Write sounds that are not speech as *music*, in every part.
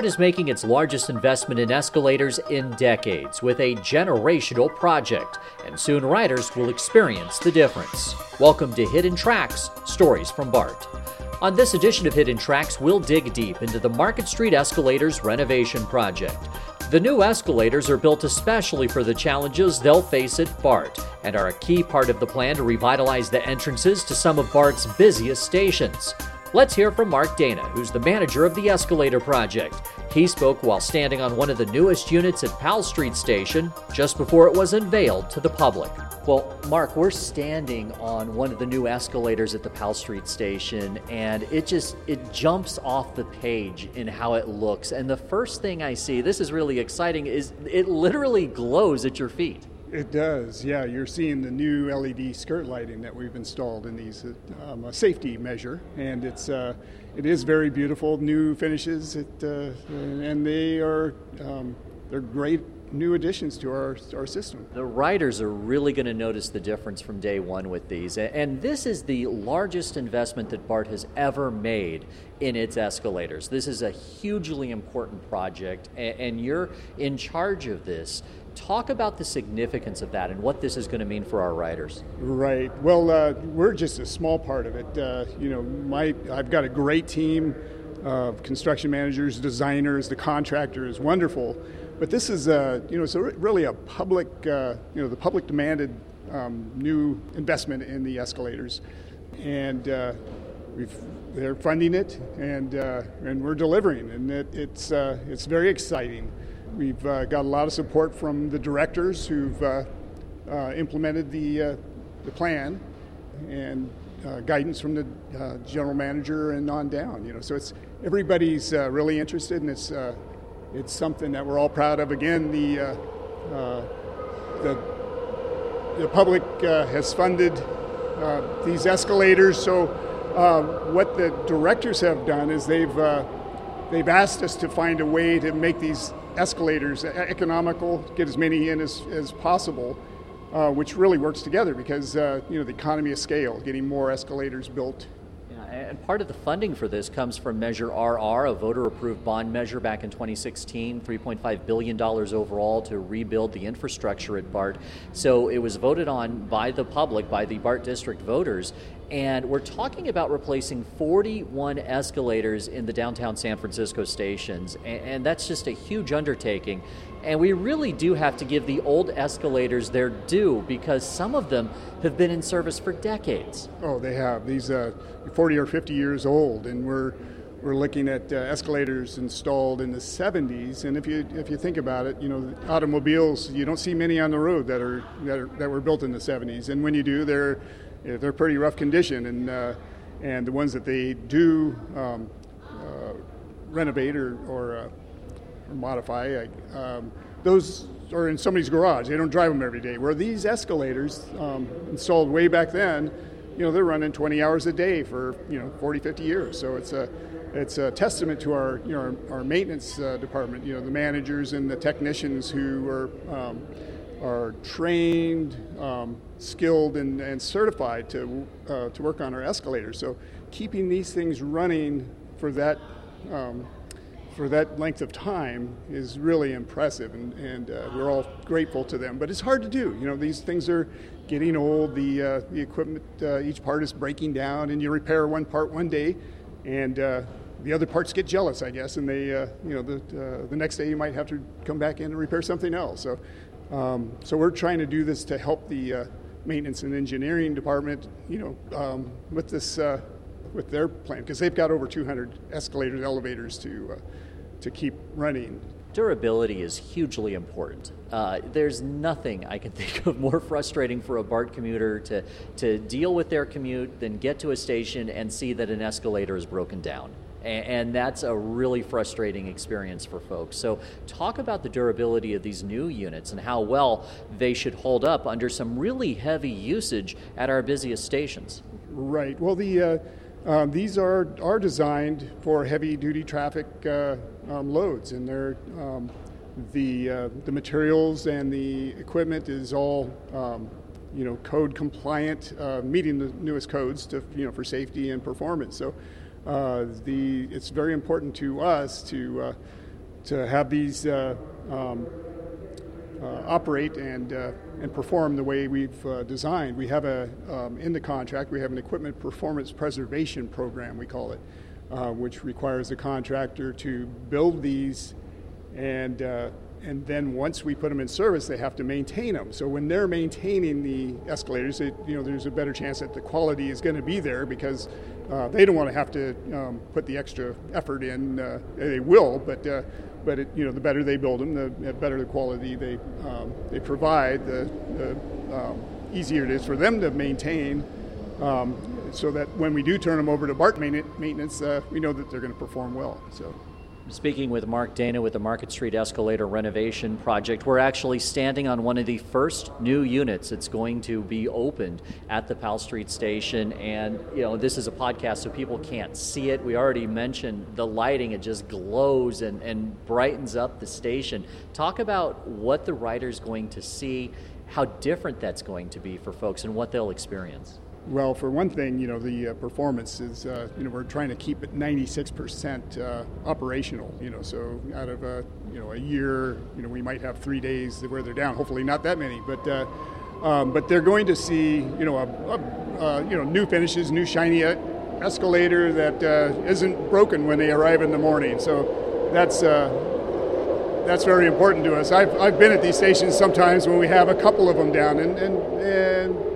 BART is making its largest investment in escalators in decades with a generational project, and soon riders will experience the difference. Welcome to Hidden Tracks Stories from BART. On this edition of Hidden Tracks, we'll dig deep into the Market Street Escalators renovation project. The new escalators are built especially for the challenges they'll face at BART and are a key part of the plan to revitalize the entrances to some of BART's busiest stations. Let's hear from Mark Dana, who's the manager of the escalator project. He spoke while standing on one of the newest units at Powell Street Station just before it was unveiled to the public. Well, Mark, we're standing on one of the new escalators at the Powell Street Station, and it just it jumps off the page in how it looks. And the first thing I see, this is really exciting, is it literally glows at your feet. It does, yeah. You're seeing the new LED skirt lighting that we've installed in these, um, a safety measure, and it's uh, it is very beautiful, new finishes, it, uh, and they are um, they're great new additions to our, our system. The riders are really going to notice the difference from day one with these. And this is the largest investment that BART has ever made in its escalators. This is a hugely important project, and you're in charge of this. Talk about the significance of that and what this is going to mean for our riders. Right. Well, uh, we're just a small part of it. Uh, you know, my I've got a great team of construction managers, designers, the contractor is wonderful, but this is a you know it's really a public uh, you know the public demanded um, new investment in the escalators, and uh, we've they're funding it and uh, and we're delivering, and it, it's uh, it's very exciting. We've uh, got a lot of support from the directors who've uh, uh, implemented the, uh, the plan and uh, guidance from the uh, general manager and on down. You know, so it's everybody's really interested, and it's it's something that we're all proud of. Again, the the the public has funded these escalators, so what the directors have done is they've they've asked us to find a way to make these escalators economical, get as many in as, as possible, uh, which really works together because uh, you know the economy of scale, getting more escalators built Yeah, and part of the funding for this comes from Measure RR, a voter approved bond measure back in 2016, $3.5 billion overall to rebuild the infrastructure at BART. So it was voted on by the public, by the BART district voters, and we're talking about replacing 41 escalators in the downtown San Francisco stations, and, that's just a huge undertaking. And we really do have to give the old escalators their due because some of them have been in service for decades. Oh, they have. These uh, 40 or 50 years old, and we're we're looking at uh, escalators installed in the 70s. And if you if you think about it, you know, automobiles you don't see many on the road that are that, are, that were built in the 70s, and when you do, they're they're pretty rough condition, and uh, and the ones that they do um, uh, renovate or or, uh, or modify, um, those are in somebody's garage. They don't drive them every day. Where these escalators um, installed way back then, you know, they're running 20 hours a day for you know 40, 50 years. So it's a it's a testament to our you know our, our maintenance uh, department. You know, the managers and the technicians who are um, are trained, um, skilled, and, and, certified to, uh, to work on our escalators. So keeping these things running for that, um, for that length of time is really impressive, and, and uh, we're all grateful to them. But it's hard to do. You know, these things are getting old. The, uh, the equipment, uh, each part is breaking down, and you repair one part one day, and uh, the other parts get jealous, I guess, and they, uh, you know, the, uh, the next day you might have to come back in and repair something else. So um, so we're trying to do this to help the uh, maintenance and engineering department, you know, um, with this uh, with their plan because they've got over 200 escalators, elevators to uh, to keep running. Durability is hugely important. Uh, there's nothing I can *laughs* think of more frustrating for a BART commuter to, to deal with their commute than get to a station and see that an escalator is broken down and that's a really frustrating experience for folks. So, talk about the durability of these new units and how well they should hold up under some really heavy usage at our busiest stations. Right. Well, the uh, um, these are are designed for heavy duty traffic uh, um, loads, and they're um, the uh, the materials and the equipment is all um, you know code compliant, uh, meeting the newest codes to you know for safety and performance. So uh, the, it's very important to us to, uh, to have these uh, um, uh, operate and uh, and perform the way we've designed. We have a um, in the contract we have an equipment performance preservation program we call it, which requires the contractor to build these and and then once we put them in service, they have to maintain them. So when they're maintaining the escalators, it, you know, there's a better chance that the quality is going to be there because uh, they don't want to have to um, put the extra effort in. Uh, they will, but uh, but it, you know, the better they build them, the better the quality they um, they provide, the, the um, easier it is for them to maintain. Um, so that when we do turn them over to BART maintenance, uh, we know that they're going to perform well. So. Speaking with Mark Dana with the Market Street Escalator Renovation Project, we're actually standing on one of the first new units that's going to be opened at the Powell Street Station. And, you know, this is a podcast, so people can't see it. We already mentioned the lighting, it just glows and, and brightens up the station. Talk about what the rider's going to see, how different that's going to be for folks, and what they'll experience. Well, for one thing, you know, the uh, performance is, uh, you know, we're trying to keep it 96% uh, operational, you know, so out of a, you know, a year, you know, we might have three days where they're down, hopefully not that many, but, uh, um, but they're going to see, you know, a, a, uh, you know, new finishes, new shiny escalator that uh, not broken when they arrive in the morning. So that's, that's very important to us. I've, I've been at these stations sometimes when we have a couple of them down, and, and, and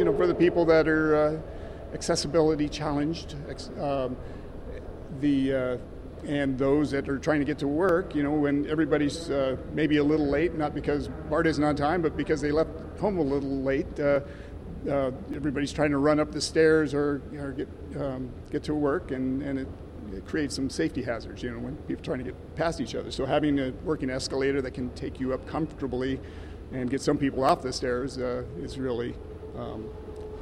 you know, for the people that are uh, accessibility challenged, um, the uh, and those that are trying to get to work, you know, when everybody's uh, maybe a little late, not because BART isn't on time, but because they left home a little late. Uh, uh, everybody's trying to run up the stairs or, or get um, get to work, and, and it, it, creates some safety hazards. You know, when people are trying to get past each other. So having a working escalator that can take you up comfortably and get some people off the stairs uh, is really um,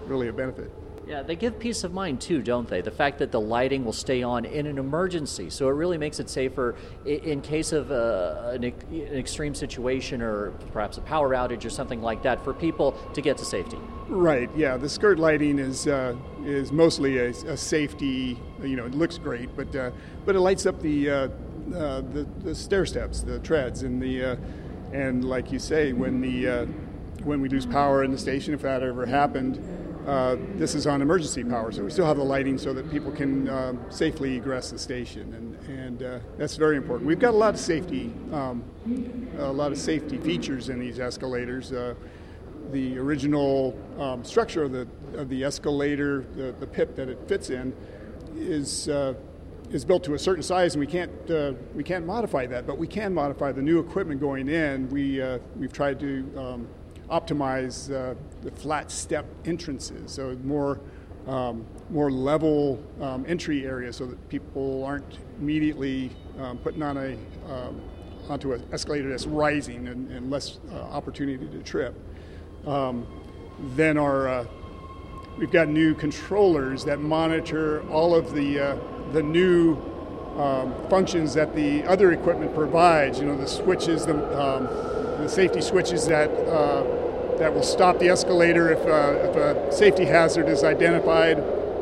really a benefit. Yeah, they give peace of mind too, don't they? The fact that the lighting will stay on in an emergency, so it really makes it safer in case of uh, an, an, extreme situation or perhaps a power outage or something like that for people to get to safety. Right. Yeah, the skirt lighting is uh, is mostly a, a, safety. You know, it looks great, but uh, but it lights up the, uh, uh, the the stair steps, the treads, and the uh, and like you say, when the when we lose power in the station, if that ever happened, uh, this is on emergency power, so we still have the lighting so that people can um, safely egress the station, and, and uh, that's very important. We've got a lot of safety, um, a lot of safety features in these escalators. Uh, the original um, structure of the of the escalator, the, the pit that it fits in, is uh, is built to a certain size, and we can't uh, we can't modify that, but we can modify the new equipment going in. We uh, we've tried to um, optimize uh, the flat step entrances, so more um, more level um, entry areas, so that people aren't immediately um, putting on a um, onto an escalator that's rising and, and less uh, opportunity to trip. Um, then our uh, we've got new controllers that monitor all of the uh, the new um, functions that the other equipment provides. You know, the switches, the the safety switches that uh, that will stop the escalator if, uh, if a safety hazard is identified,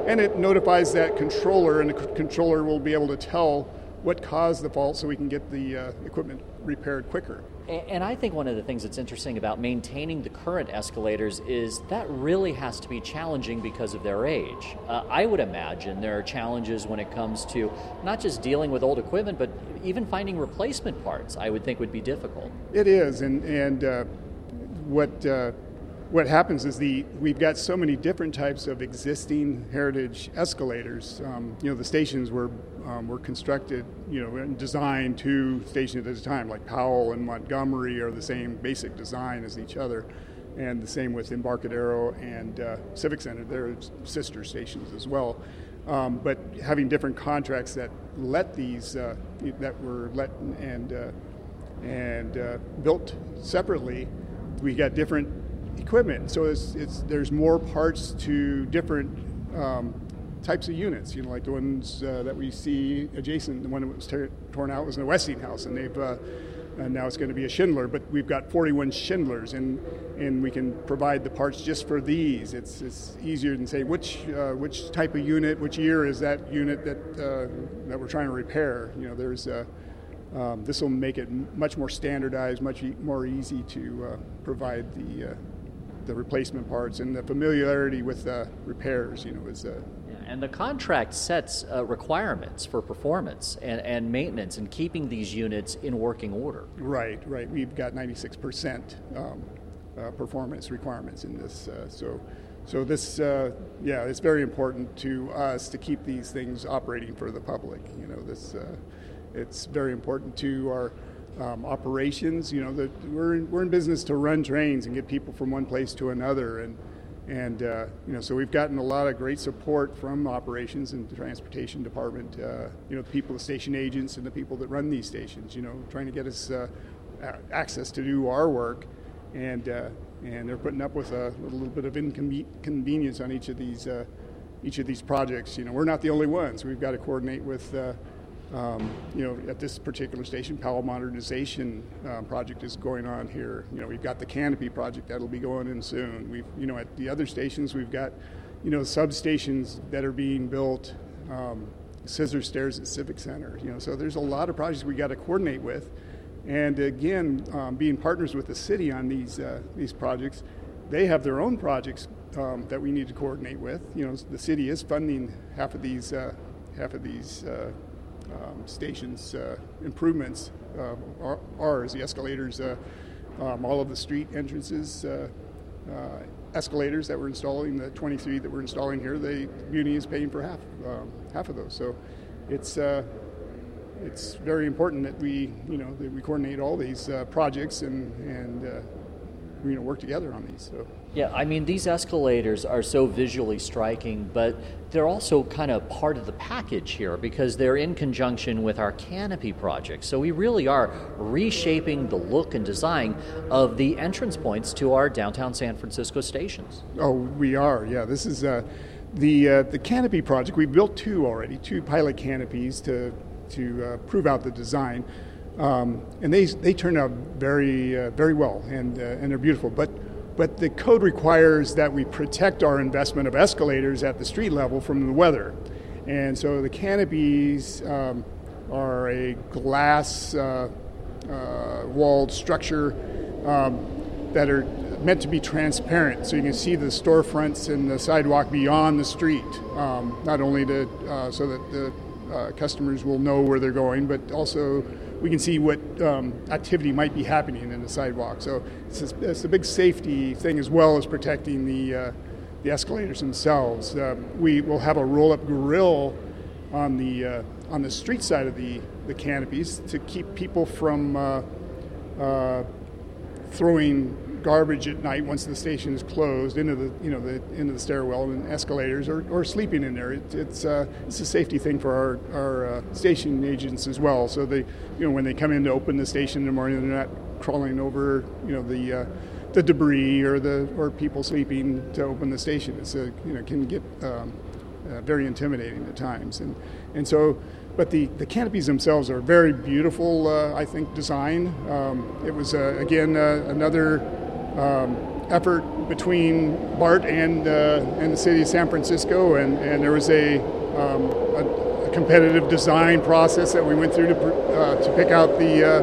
and it notifies that controller, and the controller will be able to tell what caused the fault so we can get the uh, equipment repaired quicker. And I think one of the things that's interesting about maintaining the current escalators is that really has to be challenging because of their age. Uh, I would imagine there are challenges when it comes to not just dealing with old equipment, but even finding replacement parts. I would think would be difficult. It is, and and uh, what uh, what happens is the we've got so many different types of existing heritage escalators. Um, you know, the stations were um, were constructed, you know, and designed two stations at a time. Like Powell and Montgomery are the same basic design as each other, and the same with Embarcadero and uh, Civic Center. They're sister stations as well. Um, but having different contracts that let these uh, that were let and uh, and uh, built separately we got different equipment. So it's, it's there's more parts to different um, types of units. You know, like the ones uh, that we see adjacent. The one that was ter- torn out was in the Westinghouse, and they've uh, and now it's going to be a Schindler. But we've got 41 Schindlers, and and we can provide the parts just for these. It's it's easier than say which uh, which type of unit, which year is that unit that uh, that we're trying to repair. You know, there's uh, um, this will make it much more standardized, much e- more easy to uh, provide the the replacement parts and the familiarity with uh, repairs. You know, is uh, and the contract sets uh, requirements for performance and, and maintenance and keeping these units in working order. Right, right. We've got 96% um, uh, performance requirements in this. Uh, so, so this, uh, yeah, it's very important to us to keep these things operating for the public. You know, this, uh, it's very important to our um, operations. You know, that we're in, we're in business to run trains and get people from one place to another, and and uh, you know, so we've gotten a lot of great support from operations and the transportation department. Uh, you know, the people, the station agents, and the people that run these stations. You know, trying to get us uh, access to do our work, and uh, and they're putting up with a little bit of inconvenience on each of these uh, each of these projects. You know, we're not the only ones. We've got to coordinate with uh, um, you know, at this particular station, Powell Modernization um, project is going on here. You know, we've got the Canopy project that'll be going in soon. We've, you know, at the other stations, we've got, you know, substations that are being built, um, scissor stairs at Civic Center. You know, so there's a lot of projects we got to coordinate with, and again, um, being partners with the city on these uh, these projects, they have their own projects um, that we need to coordinate with. You know, the city is funding half of these uh, half of these. Uh, um, stations uh, improvements uh, are, are, the escalators, uh, um, all of the street entrances, escalators that we're installing, the 23 that we're installing here, the Muni is paying for half um, half of those. So it's it's very important that we you know that we coordinate all these projects and and you know work together on these. So. Yeah, I mean these escalators are so visually striking, but they're also kind of part of the package here because they're in conjunction with our canopy project. So we really are reshaping the look and design of the entrance points to our downtown San Francisco stations. Oh, we are. Yeah, this is uh, the uh, the canopy project. We built two already, two pilot canopies to to uh, prove out the design. Um, and they, they turn out very, uh, very well and, uh, and they're beautiful. But, but the code requires that we protect our investment of escalators at the street level from the weather. And so the canopies um, are a glass uh, uh walled structure um, that are meant to be transparent so you can see the storefronts and the sidewalk beyond the street, um, not only to, uh, so that the uh, customers will know where they're going, but also we can see what um, activity might be happening in the sidewalk. So it's a, it's a big safety thing as well as protecting the, uh, the escalators themselves. Uh, we will have a roll-up grill on the, uh, on the street side of the, the canopies to keep people from uh, uh, throwing garbage at night once the station is closed into the you know the into the stairwell and escalators or, or sleeping in there. It, it's uh, it's a safety thing for our our uh, station agents as well. So they you know when they come in to open the station in the morning, they're not crawling over you know the uh, the debris or the or people sleeping to open the station. It's a you know can get um, uh, very intimidating at times and and so but the, the canopies themselves are very beautiful, uh, I think, design. Um, it was, uh, again, uh, another um, effort between BART and, uh, and the city of San Francisco, and, and there was a, um, a, a, competitive design process that we went through to, uh, to pick out the, uh,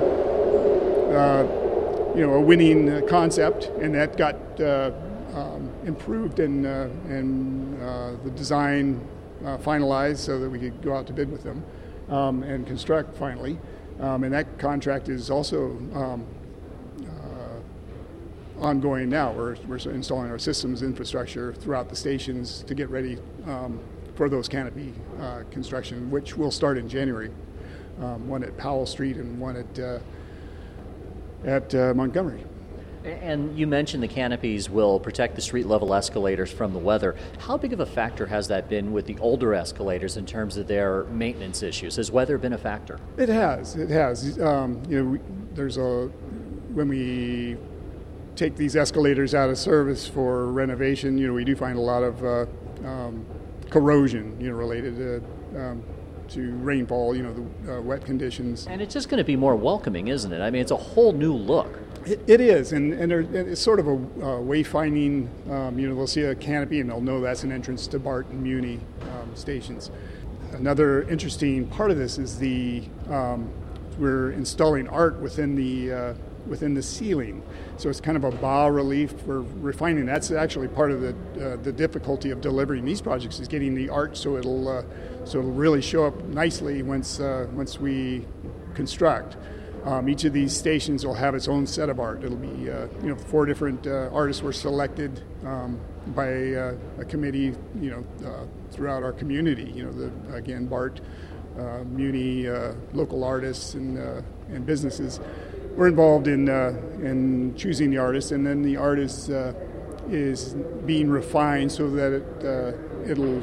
uh, you know, a winning concept, and that got uh, um, improved and, and the design finalized so that we could go out to bid with them um, and construct finally. Um, and that contract is also um, ongoing now. We're, we're installing our systems infrastructure throughout the stations to get ready um, for those canopy uh, construction, which will start in January. Um, one at Powell Street and one at uh, at uh, Montgomery. And you mentioned the canopies will protect the street level escalators from the weather. How big of a factor has that been with the older escalators in terms of their maintenance issues? Has weather been a factor? It has. It has. Um, you know, there's a when we take these escalators out of service for renovation, you know, we do find a lot of uh, um, corrosion, you know, related to, um, to rainfall, you know, the uh, wet conditions. And it's just going to be more welcoming, isn't it? I mean, it's a whole new look. it, it is, and, and, there, it's sort of a uh, wayfinding. Um, you know, they'll see a canopy and they'll know that's an entrance to BART and Muni um, stations. Another interesting part of this is the um, we're installing art within the uh, within the ceiling. So it's kind of a bas relief. We're refining. That's actually part of the uh, the difficulty of delivering these projects is getting the art so it'll uh, so it'll really show up nicely once uh, once we construct. Um, each of these stations will have its own set of art. It'll be uh, you know four different uh, artists were selected um, by uh, a committee you know throughout our community. You know the again Bart. Muni, local artists, and, and businesses we're involved in uh, in choosing the artist, and then the artist uh, is being refined so that it uh, it'll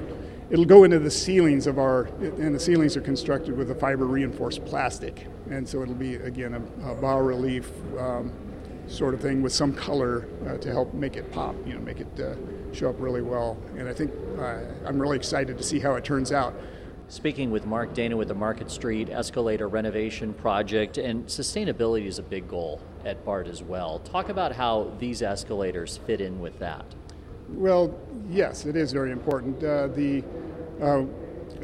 it'll go into the ceilings of our and the ceilings are constructed with a fiber reinforced plastic, and so it'll be again a, a bas relief. Um, sort of thing with some color uh, to help make it pop, you know, make it uh, show up really well. And I think uh, I'm really excited to see how it turns out. Speaking with Mark Dana with the Market Street Escalator Renovation Project, and sustainability is a big goal at BART as well. Talk about how these escalators fit in with that. Well, yes, it is very important. Uh, the uh,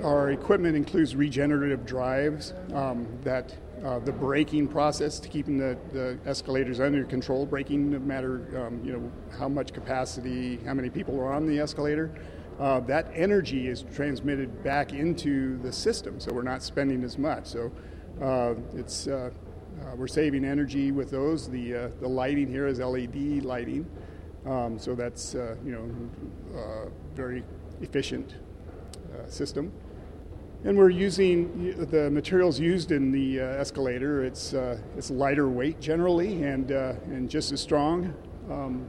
our equipment includes regenerative drives um, that uh, the braking process to keeping the, the escalators under control, braking no matter um, you know how much capacity, how many people are on the escalator uh, that energy is transmitted back into the system, so we're not spending as much. So uh, it's uh, uh we're saving energy with those. The uh, the lighting here is LED lighting, um, so that's uh, you know very efficient system. And we're using the materials used in the escalator. It's it's lighter weight generally, and and just as strong. Um,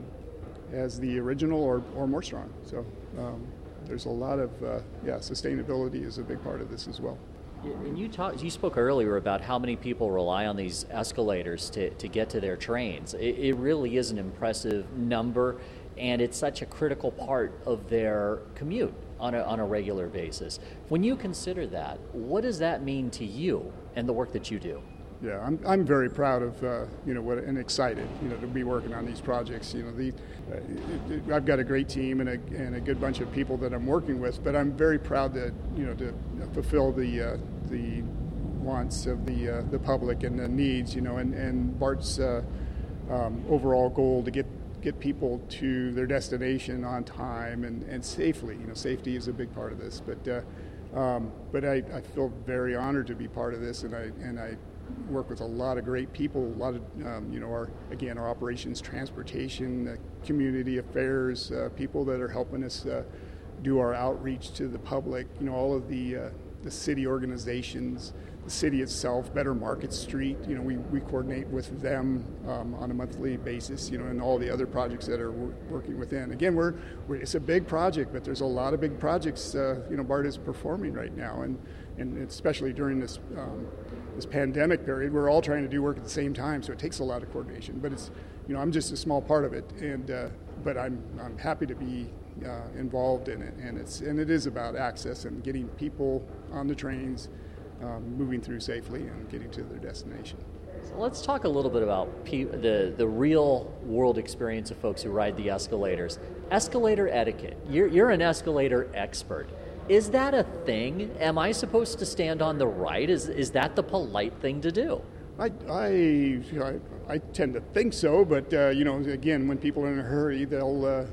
as the original or, or more strong. So um, there's a lot of uh, yeah sustainability is a big part of this as well. And you talked, you spoke earlier about how many people rely on these escalators to, to get to their trains. It, it really is an impressive number, and it's such a critical part of their commute on a, on a regular basis. When you consider that, what does that mean to you and the work that you do? Yeah, I'm, I'm very proud of uh, you know what and excited you know to be working on these projects. You know, the uh, I've got a great team and a, and a good bunch of people that I'm working with, but I'm very proud that you know to fulfill the uh, the wants of the uh, the public and the needs. You know, and and Bart's uh, um, overall goal to get get people to their destination on time and, and safely. You know, safety is a big part of this, but. Uh, um, but I, I, feel very honored to be part of this, and I and I work with a lot of great people, a lot of, um, you know, our, again, our operations, transportation, uh, community affairs, uh, people that are helping us uh, do our outreach to the public, you know, all of the, uh, the city organizations, the city itself, Better Market Street, you know, we, we coordinate with them um, on a monthly basis, you know, and all the other projects that are working within. Again, we're, we're, it's a big project, but there's a lot of big projects, uh, you know, BART is performing right now, and, and especially during this um, this pandemic period, we're all trying to do work at the same time, so it takes a lot of coordination. But it's, you know, I'm just a small part of it, and uh, but I'm I'm happy to be uh, involved in it, and it's and it is about access and getting people on the trains, um, moving through safely, and getting to their destination. So let's talk a little bit about pe- the the real world experience of folks who ride the escalators. Escalator etiquette. You're you're an escalator expert. Is that a thing? Am I supposed to stand on the right? Is, is that the polite thing to do? I, I, I, I tend to think so, but uh, you know, again, when people are in a hurry, they'll uh,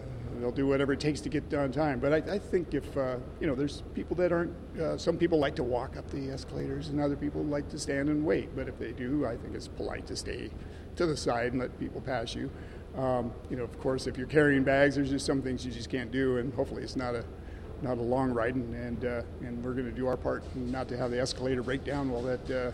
they'll do whatever it takes to get on time. But I, I think if uh, you know, there's people that aren't. Uh, some people like to walk up the escalators, and other people like to stand and wait. But if they do, I think it's polite to stay to the side and let people pass you. Um, you know, of course, if you're carrying bags, there's just some things you just can't do, and hopefully, it's not a not a long ride, and and, uh, and we're going to do our part not to have the escalator break down while that uh,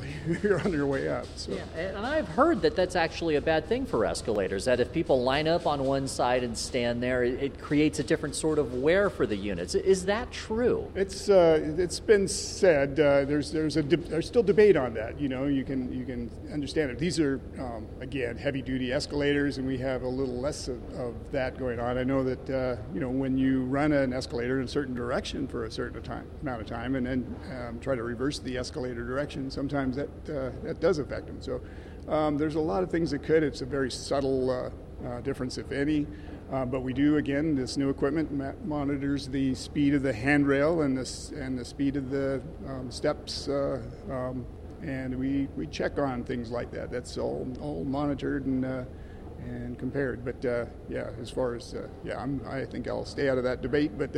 *laughs* you're on your way up. So. Yeah, and I've heard that that's actually a bad thing for escalators. That if people line up on one side and stand there, it, it creates a different sort of wear for the units. Is that true? It's uh, it's been said. Uh, there's there's a de- there's still debate on that. You know, you can you can understand it. These are um, again heavy duty escalators, and we have a little less of, of that going on. I know that uh, you know when you run an escalator in a certain direction for a certain time, amount of time, and then um, try to reverse the escalator direction, sometimes sometimes that uh, that does affect them. So um, there's a lot of things that could. It's a very subtle uh, uh, difference, if any. Uh, but we do again. This new equipment monitors the speed of the handrail and the and the speed of the um, steps um, and we, we check on things like that. That's all all monitored and and compared. But uh, yeah, as far as uh, yeah, I'm, I think I'll stay out of that debate. But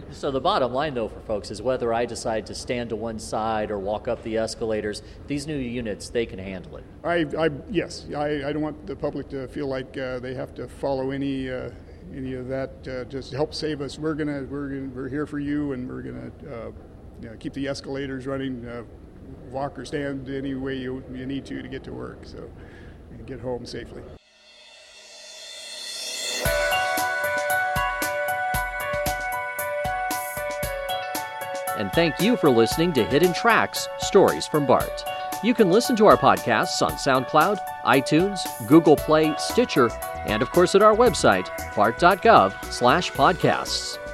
*laughs* so the bottom line, though, for folks is whether I decide to stand to one side or walk up the escalators, these new units they can handle it. I, I yes, I, I don't want the public to feel like uh, they have to follow any. Uh, any of that uh, just help save us. We're gonna we're gonna, we're here for you, and we're gonna uh, you know, keep the escalators running. walk or stand any way you, you need to to get to work. So get home safely. And thank you for listening to Hidden Tracks Stories from BART. You can listen to our podcasts on SoundCloud, iTunes, Google Play, Stitcher, and of course at our website, bart.gov/podcasts.